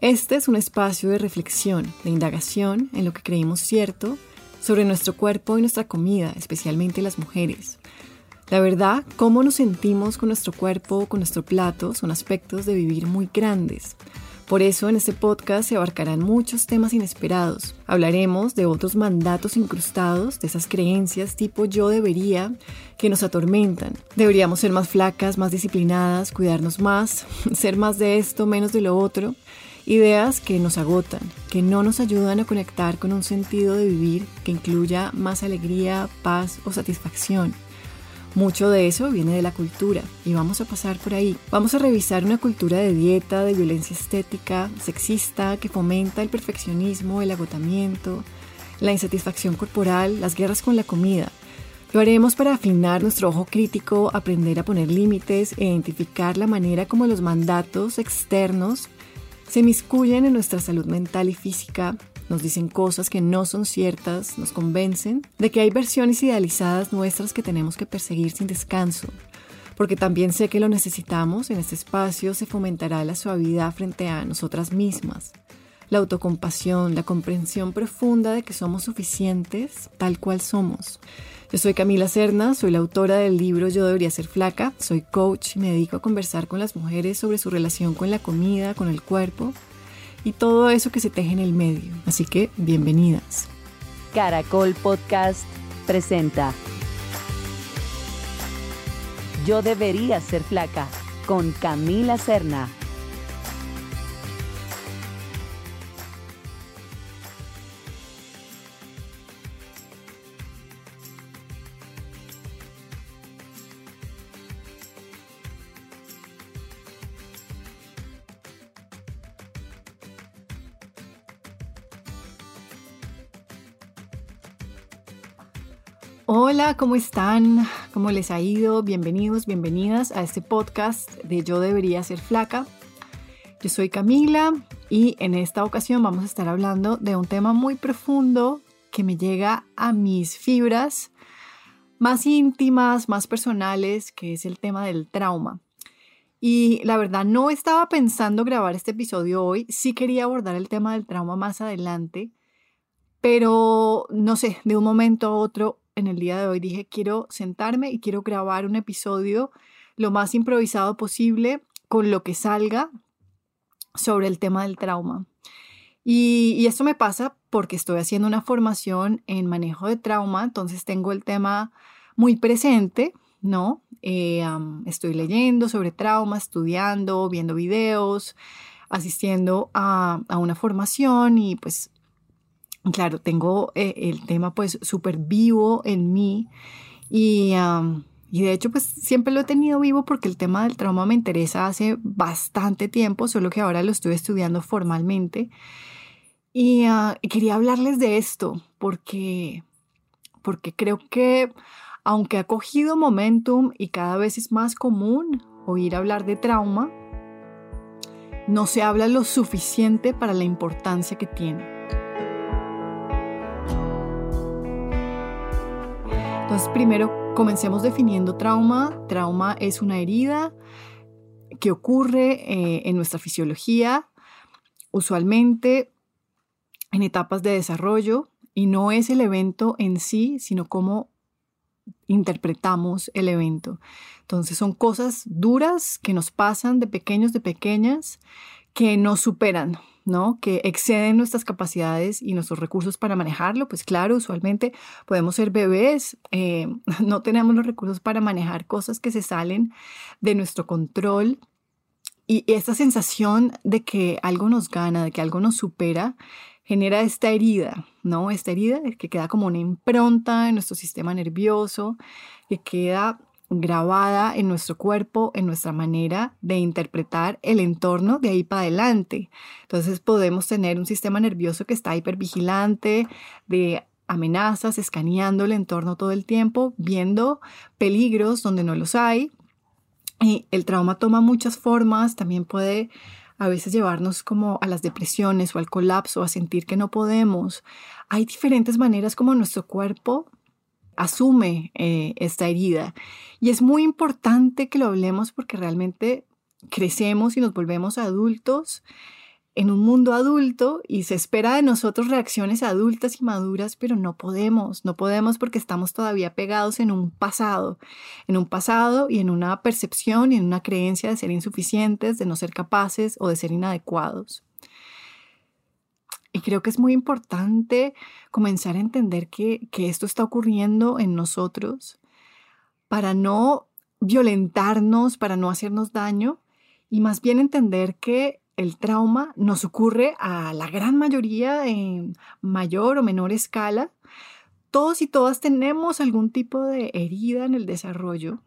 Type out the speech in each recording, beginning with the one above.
Este es un espacio de reflexión, de indagación en lo que creímos cierto sobre nuestro cuerpo y nuestra comida, especialmente las mujeres. La verdad, cómo nos sentimos con nuestro cuerpo, con nuestro plato, son aspectos de vivir muy grandes. Por eso en este podcast se abarcarán muchos temas inesperados. Hablaremos de otros mandatos incrustados, de esas creencias tipo yo debería que nos atormentan. Deberíamos ser más flacas, más disciplinadas, cuidarnos más, ser más de esto, menos de lo otro. Ideas que nos agotan, que no nos ayudan a conectar con un sentido de vivir que incluya más alegría, paz o satisfacción. Mucho de eso viene de la cultura y vamos a pasar por ahí. Vamos a revisar una cultura de dieta, de violencia estética, sexista, que fomenta el perfeccionismo, el agotamiento, la insatisfacción corporal, las guerras con la comida. Lo haremos para afinar nuestro ojo crítico, aprender a poner límites e identificar la manera como los mandatos externos se miscuyen en nuestra salud mental y física, nos dicen cosas que no son ciertas, nos convencen de que hay versiones idealizadas nuestras que tenemos que perseguir sin descanso. Porque también sé que lo necesitamos, en este espacio se fomentará la suavidad frente a nosotras mismas, la autocompasión, la comprensión profunda de que somos suficientes tal cual somos. Yo soy Camila Cerna, soy la autora del libro Yo debería ser flaca, soy coach y me dedico a conversar con las mujeres sobre su relación con la comida, con el cuerpo y todo eso que se teje en el medio. Así que bienvenidas. Caracol Podcast presenta Yo debería ser flaca con Camila Cerna. Hola, ¿cómo están? ¿Cómo les ha ido? Bienvenidos, bienvenidas a este podcast de Yo debería ser flaca. Yo soy Camila y en esta ocasión vamos a estar hablando de un tema muy profundo que me llega a mis fibras más íntimas, más personales, que es el tema del trauma. Y la verdad no estaba pensando grabar este episodio hoy, sí quería abordar el tema del trauma más adelante, pero no sé, de un momento a otro en el día de hoy dije, quiero sentarme y quiero grabar un episodio lo más improvisado posible con lo que salga sobre el tema del trauma. Y, esto me pasa porque estoy haciendo una formación en manejo de trauma, entonces tengo el tema muy presente, ¿no? Eh, estoy leyendo sobre trauma, estudiando, viendo videos, asistiendo a, a una formación y pues claro, tengo eh, el tema pues súper vivo en mí y, y, de hecho pues siempre lo he tenido vivo porque el tema del trauma me interesa hace bastante tiempo, solo que ahora lo estoy estudiando formalmente. Y, ah, quería hablarles de esto porque, porque creo que aunque ha cogido momentum y cada vez es más común oír hablar de trauma, no se habla lo suficiente para la importancia que tiene. Entonces, primero comencemos definiendo trauma. Trauma es una herida que ocurre eh, en nuestra fisiología, usualmente en etapas de desarrollo, y no es el evento en sí, sino cómo interpretamos el evento. Entonces son cosas duras que nos pasan de pequeños, de pequeñas, que nos superan, ¿no? Que exceden nuestras capacidades y nuestros recursos para manejarlo. Pues claro, usualmente podemos ser bebés, eh, no tenemos los recursos para manejar cosas que se salen de nuestro control. Y esta sensación de que algo nos gana, de que algo nos supera, genera esta herida, ¿no? Esta herida que queda como una impronta en nuestro sistema nervioso, que queda grabada en nuestro cuerpo, en nuestra manera de interpretar el entorno de ahí para adelante. Entonces podemos tener un sistema nervioso que está hipervigilante de amenazas, escaneando el entorno todo el tiempo, viendo peligros donde no los hay. Y el trauma toma muchas formas, también puede a veces llevarnos como a las depresiones o al colapso, a sentir que no podemos. Hay diferentes maneras como nuestro cuerpo asume eh, esta herida. Y es muy importante que lo hablemos porque realmente crecemos y nos volvemos adultos en un mundo adulto y se espera de nosotros reacciones adultas y maduras, pero no podemos, no podemos porque estamos todavía pegados en un pasado, en un pasado y en una percepción y en una creencia de ser insuficientes, de no ser capaces o de ser inadecuados. Y creo que es muy importante comenzar a entender que, que esto está ocurriendo en nosotros para no violentarnos, para no hacernos daño y más bien entender que el trauma nos ocurre a la gran mayoría en mayor o menor escala. Todos y todas tenemos algún tipo de herida en el desarrollo.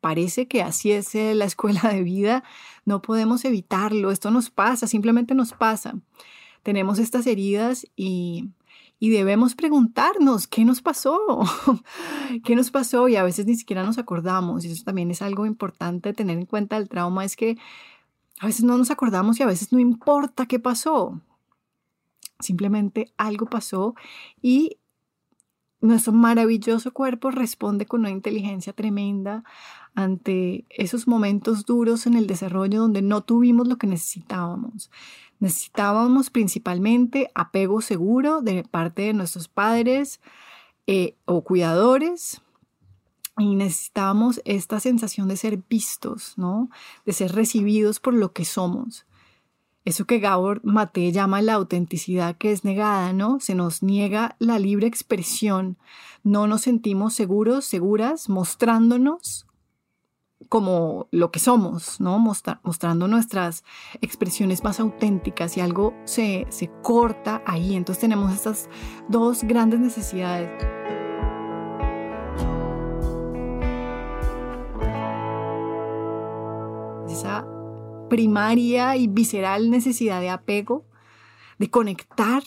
Parece que así es eh, la escuela de vida, no podemos evitarlo, esto nos pasa, simplemente nos pasa. Tenemos estas heridas y, y debemos preguntarnos qué nos pasó, qué nos pasó y a veces ni siquiera nos acordamos. Y eso también es algo importante tener en cuenta el trauma, es que a veces no nos acordamos y a veces no importa qué pasó. Simplemente algo pasó y nuestro maravilloso cuerpo responde con una inteligencia tremenda ante esos momentos duros en el desarrollo donde no tuvimos lo que necesitábamos. Necesitábamos principalmente apego seguro de parte de nuestros padres eh, o cuidadores, y necesitamos esta sensación de ser vistos, ¿no? De ser recibidos por lo que somos. Eso que Gabor Mate llama la autenticidad que es negada, ¿no? Se nos niega la libre expresión. No nos sentimos seguros, seguras, mostrándonos como lo que somos, ¿no? mostrando nuestras expresiones más auténticas y algo se, se corta ahí. Entonces tenemos estas dos grandes necesidades. primaria y visceral necesidad de apego, de conectar,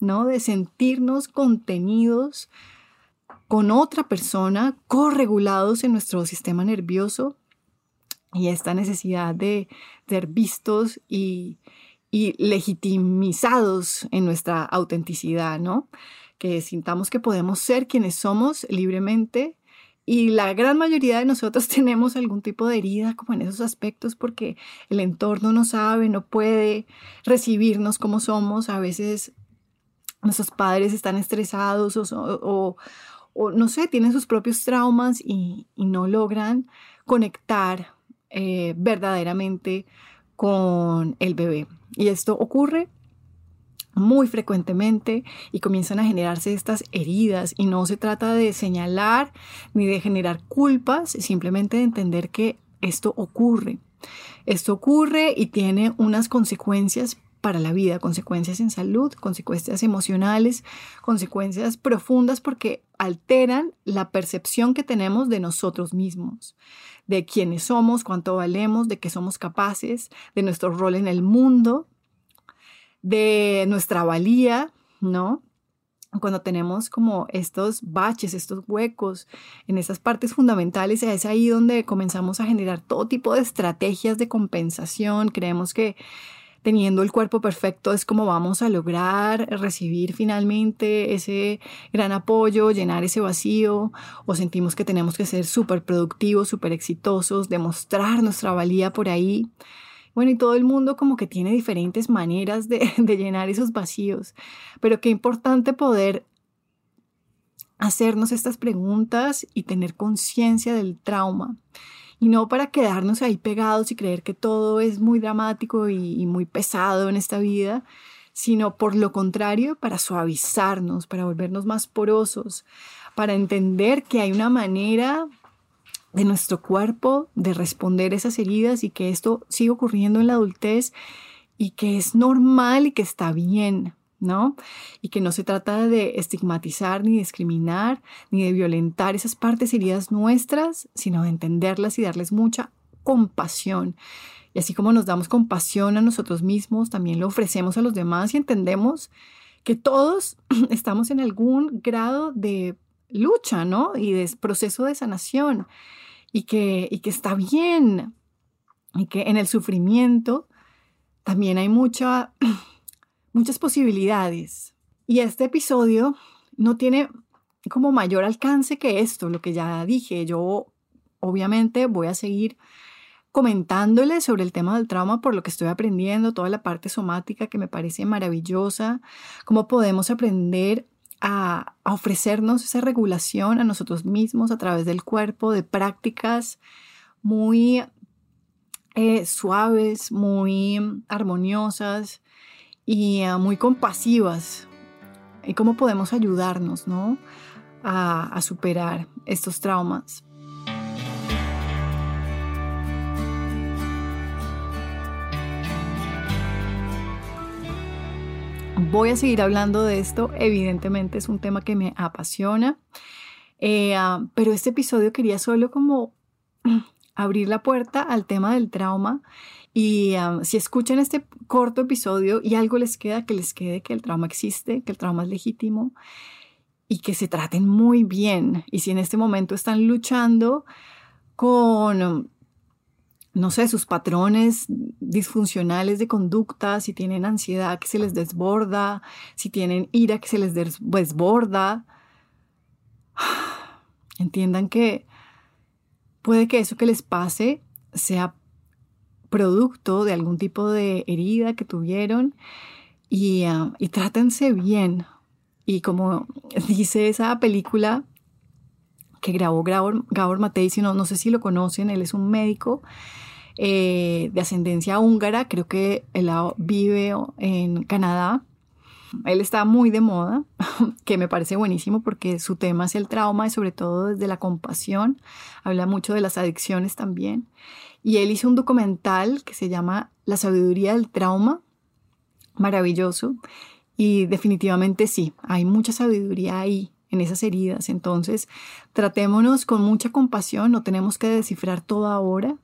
¿no? De sentirnos contenidos con otra persona, corregulados en nuestro sistema nervioso y esta necesidad de ser vistos y, y legitimizados en nuestra autenticidad, ¿no? Que sintamos que podemos ser quienes somos libremente y la gran mayoría de nosotros tenemos algún tipo de herida como en esos aspectos porque el entorno no sabe, no puede recibirnos como somos. A veces nuestros padres están estresados o, no sé, tienen sus propios traumas y, no logran conectar eh, verdaderamente con el bebé. Y esto ocurre muy frecuentemente y comienzan a generarse estas heridas y no se trata de señalar ni de generar culpas, simplemente de entender que esto ocurre. Esto ocurre y tiene unas consecuencias para la vida, consecuencias en salud, consecuencias emocionales, consecuencias profundas porque alteran la percepción que tenemos de nosotros mismos, de quiénes somos, cuánto valemos, de qué somos capaces, de nuestro rol en el mundo, de nuestra valía, ¿no? Cuando tenemos como estos baches, estos huecos en estas partes fundamentales, es ahí donde comenzamos a generar todo tipo de estrategias de compensación. Creemos que teniendo el cuerpo perfecto es como vamos a lograr recibir finalmente ese gran apoyo, llenar ese vacío, o sentimos que tenemos que ser súper productivos, súper exitosos, demostrar nuestra valía por ahí. Bueno, y todo el mundo como que tiene diferentes maneras de, llenar esos vacíos, pero qué importante poder hacernos estas preguntas y tener conciencia del trauma. Y no para quedarnos ahí pegados y creer que todo es muy dramático y, muy pesado en esta vida, sino por lo contrario, para suavizarnos, para volvernos más porosos, para entender que hay una manera de nuestro cuerpo, de responder esas heridas y que esto sigue ocurriendo en la adultez y que es normal y que está bien, ¿no? Y que no se trata de estigmatizar ni discriminar ni de violentar esas partes heridas nuestras, sino de entenderlas y darles mucha compasión. Y así como nos damos compasión a nosotros mismos, también lo ofrecemos a los demás y entendemos que todos estamos en algún grado de lucha, ¿no? Y de proceso de sanación y que, y que está bien y que en el sufrimiento también hay mucha, muchas posibilidades. Y este episodio no tiene como mayor alcance que esto, lo que ya dije. Yo obviamente voy a seguir comentándole sobre el tema del trauma por lo que estoy aprendiendo, toda la parte somática que me parece maravillosa, cómo podemos aprender a, ofrecernos esa regulación a nosotros mismos a través del cuerpo, de prácticas muy eh, suaves, muy armoniosas y eh, muy compasivas. Y cómo podemos ayudarnos ¿no? a superar estos traumas. Voy a seguir hablando de esto, evidentemente es un tema que me apasiona, eh, ah, pero este episodio quería solo como abrir la puerta al tema del trauma y si escuchan este corto episodio y algo les queda, que les quede que el trauma existe, que el trauma es legítimo y que se traten muy bien. Y si en este momento están luchando con no sé, sus patrones disfuncionales de conducta, si tienen ansiedad que se les desborda, si tienen ira que se les desborda. Entiendan que puede que eso que les pase sea producto de algún tipo de herida que tuvieron y, uh, y trátense bien. Y como dice esa película que grabó Gabor, Gabor Matei, no, no sé si lo conocen, él es un médico eh, de ascendencia húngara, creo que él vive en Canadá. Él está muy de moda, que me parece buenísimo porque su tema es el trauma y sobre todo desde la compasión. Habla mucho de las adicciones también. Y él hizo un documental que se llama La sabiduría del trauma. Maravilloso. Y definitivamente sí, hay mucha sabiduría ahí en esas heridas. Entonces, tratémonos con mucha compasión, no tenemos que descifrar todo ahora.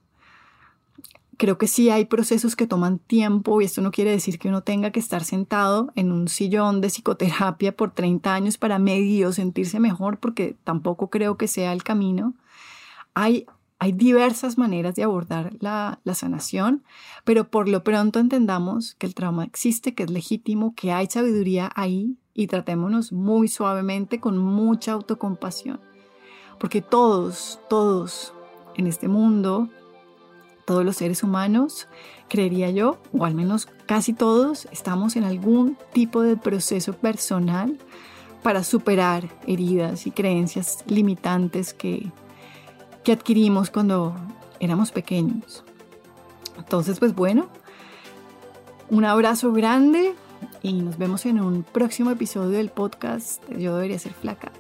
Creo que sí hay procesos que toman tiempo y esto no quiere decir que uno tenga que estar sentado en un sillón de psicoterapia por 30 años para medio sentirse mejor, porque tampoco creo que sea el camino. Hay, hay diversas maneras de abordar la, sanación, pero por lo pronto entendamos que el trauma existe, que es legítimo, que hay sabiduría ahí y tratémonos muy suavemente con mucha autocompasión. Porque todos, todos en este mundo todos los seres humanos, creería yo, o al menos casi todos, estamos en algún tipo de proceso personal para superar heridas y creencias limitantes que, que adquirimos cuando éramos pequeños. Entonces, pues bueno, un abrazo grande y nos vemos en un próximo episodio del podcast Yo debería ser flaca.